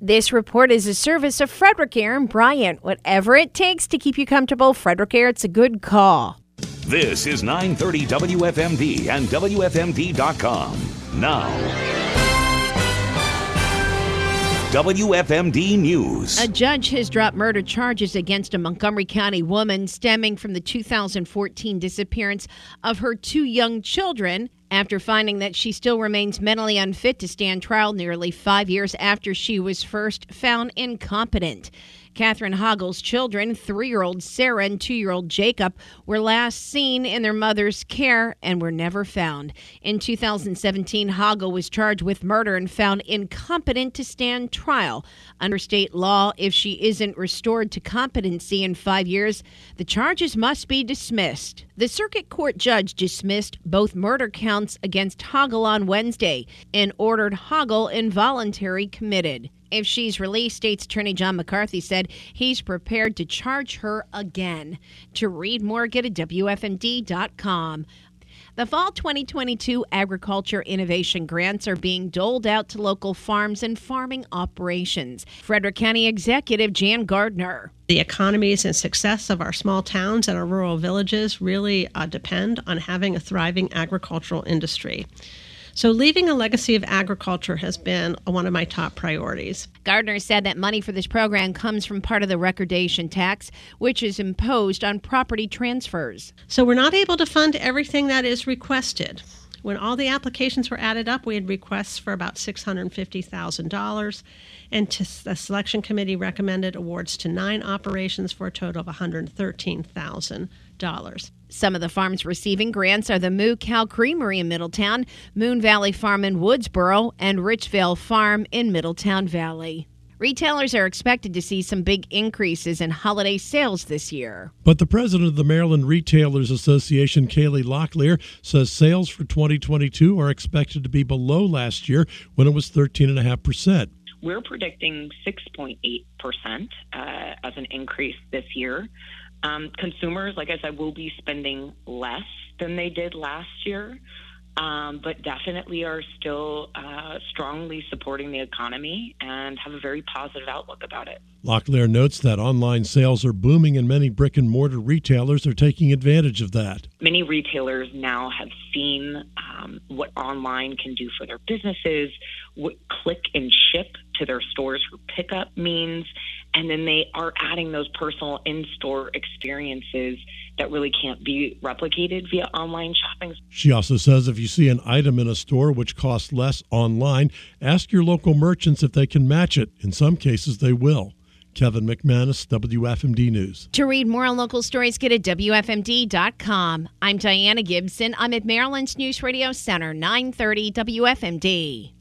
This report is a service of Frederick Air and Bryant. Whatever it takes to keep you comfortable, Frederick Air, it's a good call. This is 930 WFMD and WFMD.com. Now, WFMD News. A judge has dropped murder charges against a Montgomery County woman stemming from the 2014 disappearance of her two young children after finding that she still remains mentally unfit to stand trial nearly five years after she was first found incompetent. Catherine Hoggle's children, three year old Sarah and two year old Jacob, were last seen in their mother's care and were never found. In 2017, Hoggle was charged with murder and found incompetent to stand trial. Under state law, if she isn't restored to competency in five years, the charges must be dismissed. The circuit court judge dismissed both murder counts against Hoggle on Wednesday and ordered Hoggle involuntary committed. If she's released, State's Attorney John McCarthy said he's prepared to charge her again. To read more, get to WFMD.com. The Fall 2022 Agriculture Innovation Grants are being doled out to local farms and farming operations. Frederick County Executive Jan Gardner. The economies and success of our small towns and our rural villages really uh, depend on having a thriving agricultural industry. So, leaving a legacy of agriculture has been one of my top priorities. Gardner said that money for this program comes from part of the recordation tax, which is imposed on property transfers. So, we're not able to fund everything that is requested. When all the applications were added up, we had requests for about $650,000, and the selection committee recommended awards to nine operations for a total of $113,000. Some of the farms receiving grants are the Moo Cow Creamery in Middletown, Moon Valley Farm in Woodsboro, and Richvale Farm in Middletown Valley. Retailers are expected to see some big increases in holiday sales this year. But the president of the Maryland Retailers Association, Cailey Locklair, says sales for 2022 are expected to be below last year when it was 13.5%. We're predicting 6.8% uh, as an increase this year. Um, consumers, like I said, will be spending less than they did last year, um, but definitely are still uh, strongly supporting the economy and have a very positive outlook about it. Locklair notes that online sales are booming and many brick and mortar retailers are taking advantage of that. Many retailers now have seen um, what online can do for their businesses, what click and ship to their stores for pickup means, and then they are adding those personal in-store experiences that really can't be replicated via online shopping. She also says if you see an item in a store which costs less online, ask your local merchants if they can match it. In some cases, they will. Kevin McManus, WFMD News. To read more on local stories, get at WFMD.com. I'm Diana Gibson. I'm at Maryland's News Radio Center, 930 WFMD.